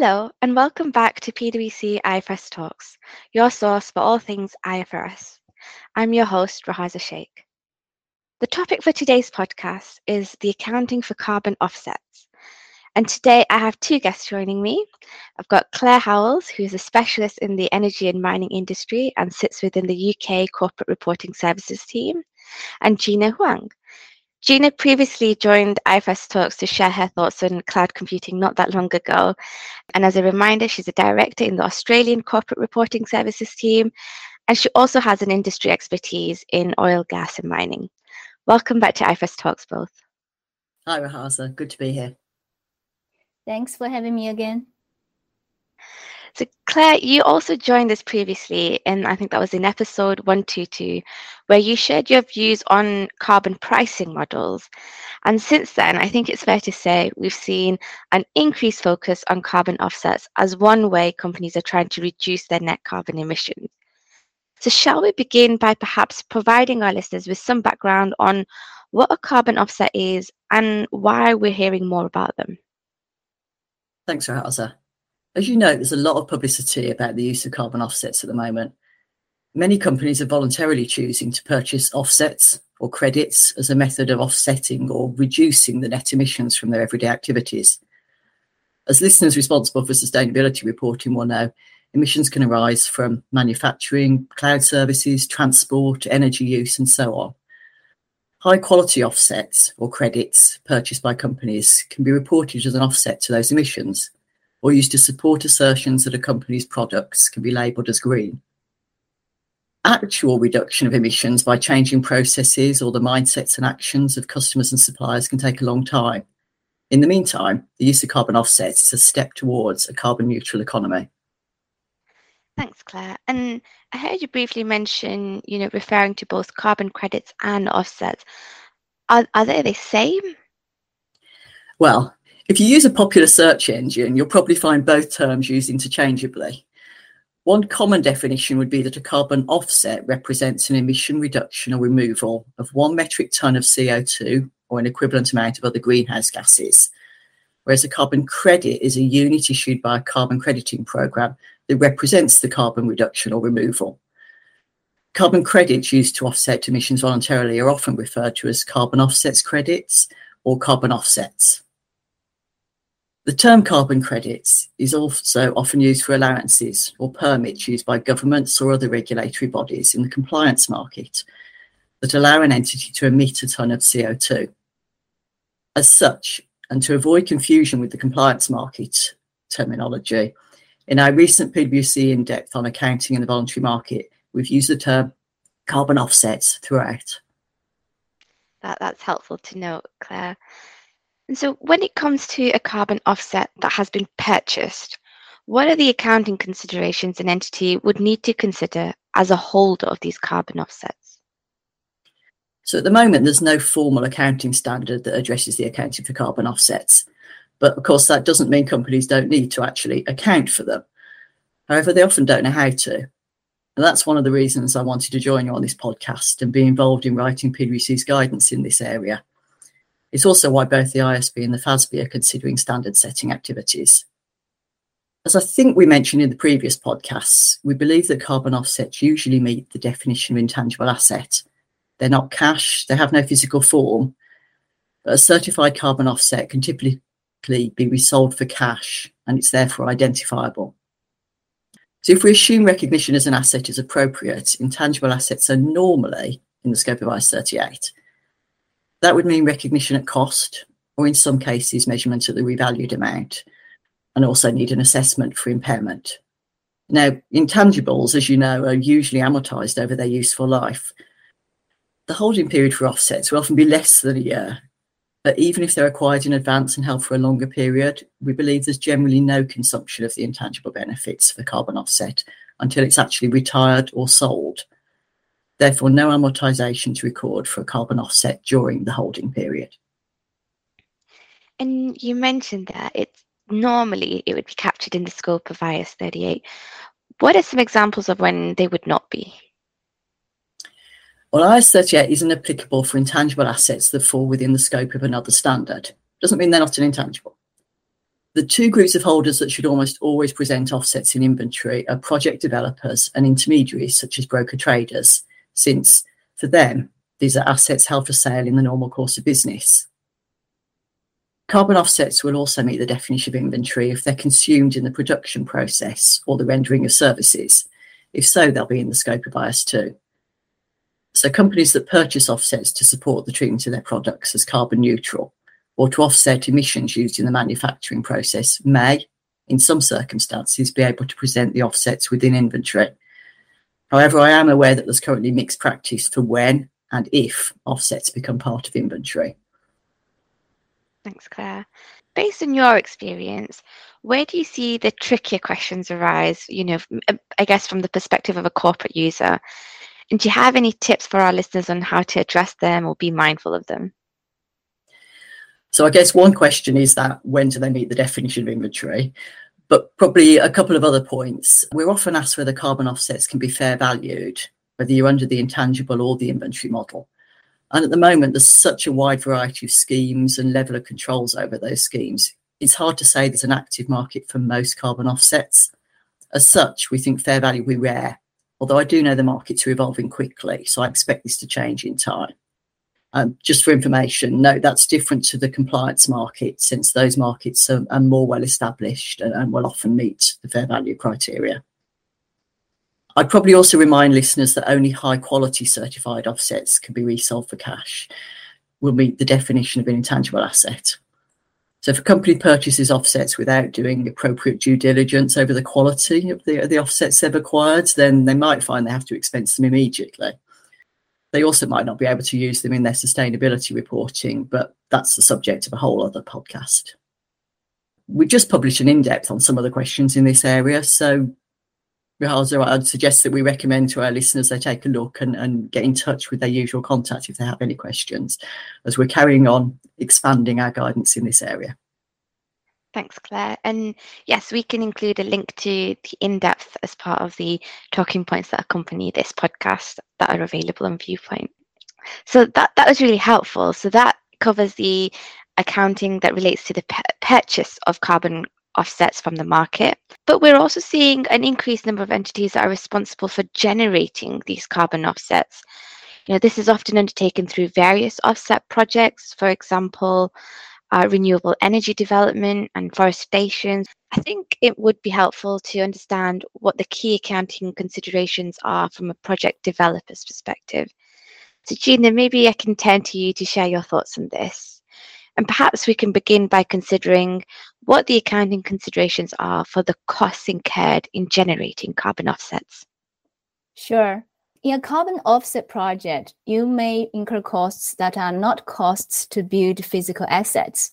Hello, and welcome back to PwC IFRS Talks, your source for all things IFRS. I'm your host, Rahaza Sheikh. The topic for today's podcast is the accounting for carbon offsets. And today I have two guests joining me. I've got Claire Howells, who is a specialist in the energy and mining industry and sits within the UK Corporate Reporting Services team, and Gina Huang, Gina previously joined IFRS Talks to share her thoughts on cloud computing not that long ago. And as a reminder, she's a director in the Australian Corporate Reporting Services team, and she also has an industry expertise in oil, gas, and mining. Welcome back to IFRS Talks, both. Hi, Rahaza. Good to be here. Thanks for having me again. So, Claire, you also joined us previously, and I think that was in episode 122, where you shared your views on carbon pricing models. And since then, I think it's fair to say we've seen an increased focus on carbon offsets as one way companies are trying to reduce their net carbon emissions. So, shall we begin by perhaps providing our listeners with some background on what a carbon offset is and why we're hearing more about them? Thanks, Rahaza. As you know, there's a lot of publicity about the use of carbon offsets at the moment. Many companies are voluntarily choosing to purchase offsets or credits as a method of offsetting or reducing the net emissions from their everyday activities. As listeners responsible for sustainability reporting will know, emissions can arise from manufacturing, cloud services, transport, energy use, and so on. High quality offsets or credits purchased by companies can be reported as an offset to those emissions or used to support assertions that a company's products can be labelled as green. Actual reduction of emissions by changing processes or the mindsets and actions of customers and suppliers can take a long time. In the meantime, the use of carbon offsets is a step towards a carbon neutral economy. Thanks, Claire. And I heard you briefly mention, you know, referring to both carbon credits and offsets. Are, are they the same? Well, if you use a popular search engine, you'll probably find both terms used interchangeably. One common definition would be that a carbon offset represents an emission reduction or removal of one metric tonne of CO2 or an equivalent amount of other greenhouse gases, whereas a carbon credit is a unit issued by a carbon crediting programme that represents the carbon reduction or removal. Carbon credits used to offset emissions voluntarily are often referred to as carbon offsets credits or carbon offsets. The term carbon credits is also often used for allowances or permits used by governments or other regulatory bodies in the compliance market that allow an entity to emit a tonne of CO2. As such, and to avoid confusion with the compliance market terminology, in our recent PwC in depth on accounting in the voluntary market, we've used the term carbon offsets throughout. That, that's helpful to note, Claire. So, when it comes to a carbon offset that has been purchased, what are the accounting considerations an entity would need to consider as a holder of these carbon offsets? So, at the moment, there's no formal accounting standard that addresses the accounting for carbon offsets. But of course, that doesn't mean companies don't need to actually account for them. However, they often don't know how to. And that's one of the reasons I wanted to join you on this podcast and be involved in writing PwC's guidance in this area. It's also why both the IASB and the FASB are considering standard setting activities. As I think we mentioned in the previous podcasts, we believe that carbon offsets usually meet the definition of intangible asset. They're not cash, they have no physical form, but a certified carbon offset can typically be resold for cash and it's therefore identifiable. So if we assume recognition as an asset is appropriate, intangible assets are normally in the scope of IAS 38 that would mean recognition at cost, or in some cases, measurement at the revalued amount, and also need an assessment for impairment. Now, intangibles, as you know, are usually amortized over their useful life. The holding period for offsets will often be less than a year, but even if they're acquired in advance and held for a longer period, we believe there's generally no consumption of the intangible benefits of carbon offset until it's actually retired or sold. Therefore, no amortization to record for a carbon offset during the holding period. And you mentioned that it's normally it would be captured in the scope of IAS 38. What are some examples of when they would not be? Well, IAS 38 isn't applicable for intangible assets that fall within the scope of another standard. Doesn't mean they're not an intangible. The two groups of holders that should almost always present offsets in inventory are project developers and intermediaries such as broker traders, since for them, these are assets held for sale in the normal course of business. Carbon offsets will also meet the definition of inventory if they're consumed in the production process or the rendering of services. If so, they'll be in the scope of IAS2. So companies that purchase offsets to support the treatment of their products as carbon neutral or to offset emissions used in the manufacturing process may, in some circumstances, be able to present the offsets within inventory. However, I am aware that there's currently mixed practice for when and if offsets become part of inventory. Thanks, Claire. Based on your experience, where do you see the trickier questions arise? You know, uh, I guess from the perspective of a corporate user. And do you have any tips for our listeners on how to address them or be mindful of them? So I guess one question is that when do they meet the definition of inventory? But probably a couple of other points. We're often asked whether carbon offsets can be fair valued, whether you're under the intangible or the inventory model. And at the moment, there's such a wide variety of schemes and level of controls over those schemes. It's hard to say there's an active market for most carbon offsets. As such, we think fair value will be rare, although I do know the markets are evolving quickly, so I expect this to change in time. Um, just for information, no, that's different to the compliance market since those markets are, are more well established and, and will often meet the fair value criteria. I'd probably also remind listeners that only high quality certified offsets can be resold for cash, will meet the definition of an intangible asset. So if a company purchases offsets without doing appropriate due diligence over the quality of the, the offsets they've acquired, then they might find they have to expense them immediately. They also might not be able to use them in their sustainability reporting, but that's the subject of a whole other podcast. We just published an in depth on some of the questions in this area. So, Rahaza, I'd suggest that we recommend to our listeners they take a look and, and get in touch with their usual contact if they have any questions, as we're carrying on expanding our guidance in this area. Thanks, Claire. And yes, we can include a link to the in depth as part of the talking points that accompany this podcast that are available on Viewpoint. So that, that was really helpful. So that covers the accounting that relates to the purchase of carbon offsets from the market. But we're also seeing an increased number of entities that are responsible for generating these carbon offsets. You know, this is often undertaken through various offset projects, for example, uh, renewable energy development and forestation. I think it would be helpful to understand what the key accounting considerations are from a project developer's perspective. So, Gina, maybe I can turn to you to share your thoughts on this. And perhaps we can begin by considering what the accounting considerations are for the costs incurred in generating carbon offsets. Sure. In a carbon offset project, you may incur costs that are not costs to build physical assets.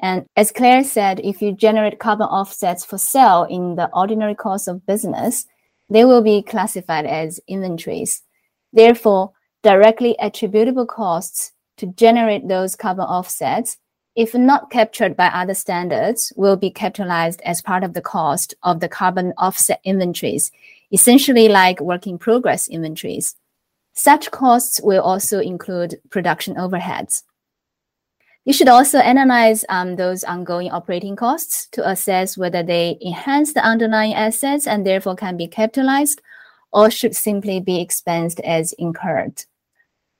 And as Claire said, if you generate carbon offsets for sale in the ordinary course of business, they will be classified as inventories. Therefore, directly attributable costs to generate those carbon offsets, if not captured by other standards, will be capitalized as part of the cost of the carbon offset inventories essentially like work in progress inventories. Such costs will also include production overheads. You should also analyze um, those ongoing operating costs to assess whether they enhance the underlying assets and therefore can be capitalized or should simply be expensed as incurred.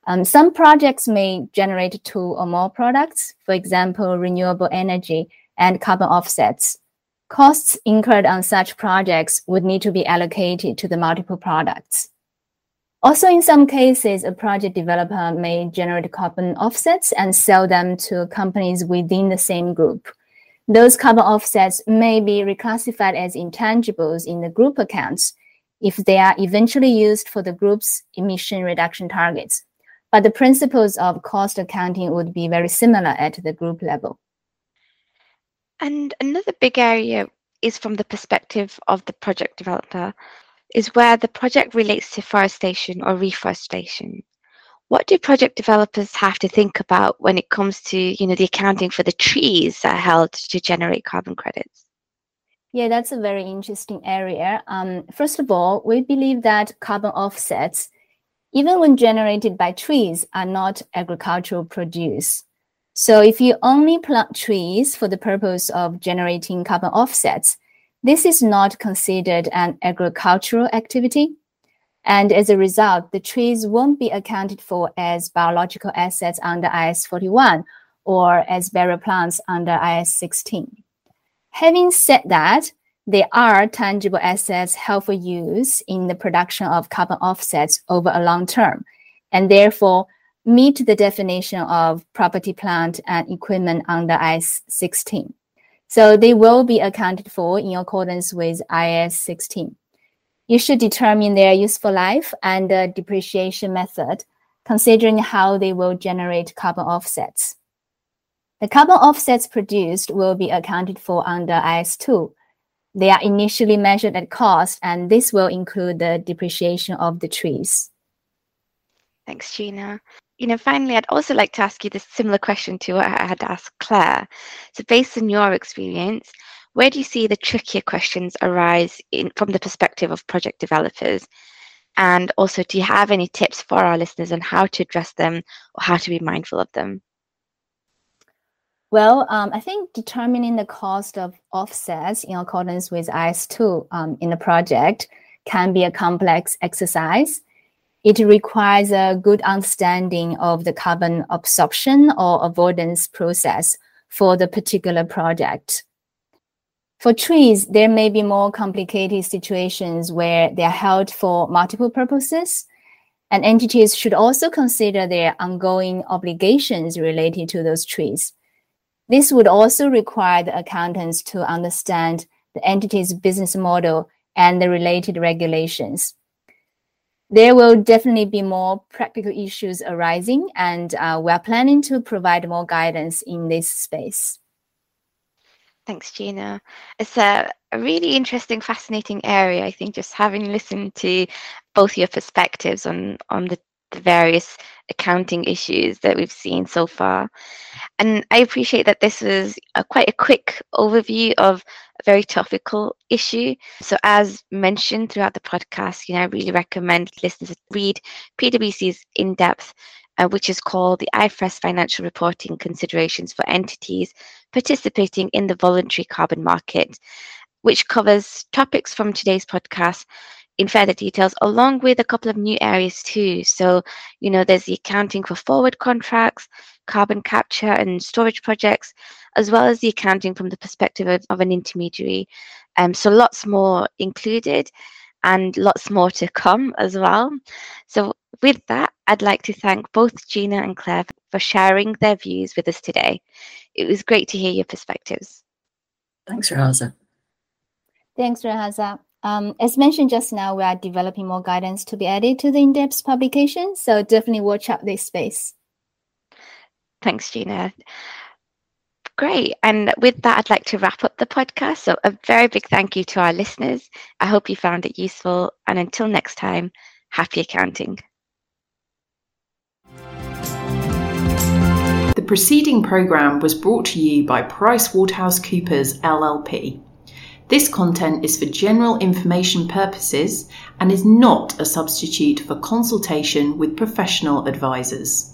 Um, some projects may generate two or more products, for example, renewable energy and carbon offsets. Costs incurred on such projects would need to be allocated to the multiple products. Also, in some cases, a project developer may generate carbon offsets and sell them to companies within the same group. Those carbon offsets may be reclassified as intangibles in the group accounts if they are eventually used for the group's emission reduction targets. But the principles of cost accounting would be very similar at the group level. And another big area is from the perspective of the project developer, is where the project relates to forestation or reforestation. What do project developers have to think about when it comes to, you know, the accounting for the trees that are held to generate carbon credits? Yeah, that's a very interesting area. Um, first of all, we believe that carbon offsets, even when generated by trees, are not agricultural produce. So if you only plant trees for the purpose of generating carbon offsets, this is not considered an agricultural activity. And as a result, the trees won't be accounted for as biological assets under IAS 41 or as bearer plants under IAS 16. Having said that, they are tangible assets held for use in the production of carbon offsets over a long term, and therefore meet the definition of property, plant, and equipment under IAS 16. So they will be accounted for in accordance with IAS 16. You should determine their useful life and the depreciation method, considering how they will generate carbon offsets. The carbon offsets produced will be accounted for under IAS2. They are initially measured at cost, and this will include the depreciation of the trees. Thanks, Gina. You know, finally, I'd also like to ask you this similar question to what I had asked Claire. So, based on your experience, where do you see the trickier questions arise in, from the perspective of project developers? And also, do you have any tips for our listeners on how to address them or how to be mindful of them? Well, um, I think determining the cost of offsets in accordance with IAS2 um, in the project can be a complex exercise. It requires a good understanding of the carbon absorption or avoidance process for the particular project. For trees, there may be more complicated situations where they are held for multiple purposes, and entities should also consider their ongoing obligations related to those trees this would also require the accountants to understand the entity's business model and the related regulations. There will definitely be more practical issues arising, and uh, we're planning to provide more guidance in this space. Thanks, Gina. It's a, really interesting, fascinating area. I think just having listened to both your perspectives on on the the various accounting issues that we've seen so far. And I appreciate that this was a, quite a quick overview of a very topical issue. So, as mentioned throughout the podcast, you know, I really recommend listeners read PwC's in depth. Uh, which is called the IFRS Financial Reporting Considerations for Entities Participating in the Voluntary Carbon Market, which covers topics from today's podcast in further details, along with a couple of new areas too. So, you know, there's the accounting for forward contracts, carbon capture and storage projects, as well as the accounting from the perspective of, of an intermediary. Um, so, lots more included and lots more to come as well. So, with that, I'd like to thank both Gina and Claire for sharing their views with us today. It was great to hear your perspectives. Thanks, Rahaza. Thanks, Rahaza. Um, as mentioned just now, we are developing more guidance to be added to the in-depth publication, so definitely watch out this space. Thanks, Gina. Great. And with that, I'd like to wrap up the podcast. So, a very big thank you to our listeners. I hope you found it useful. And until next time, happy accounting. The preceding programme was brought to you by PricewaterhouseCoopers LLP. This content is for general information purposes and is not a substitute for consultation with professional advisors.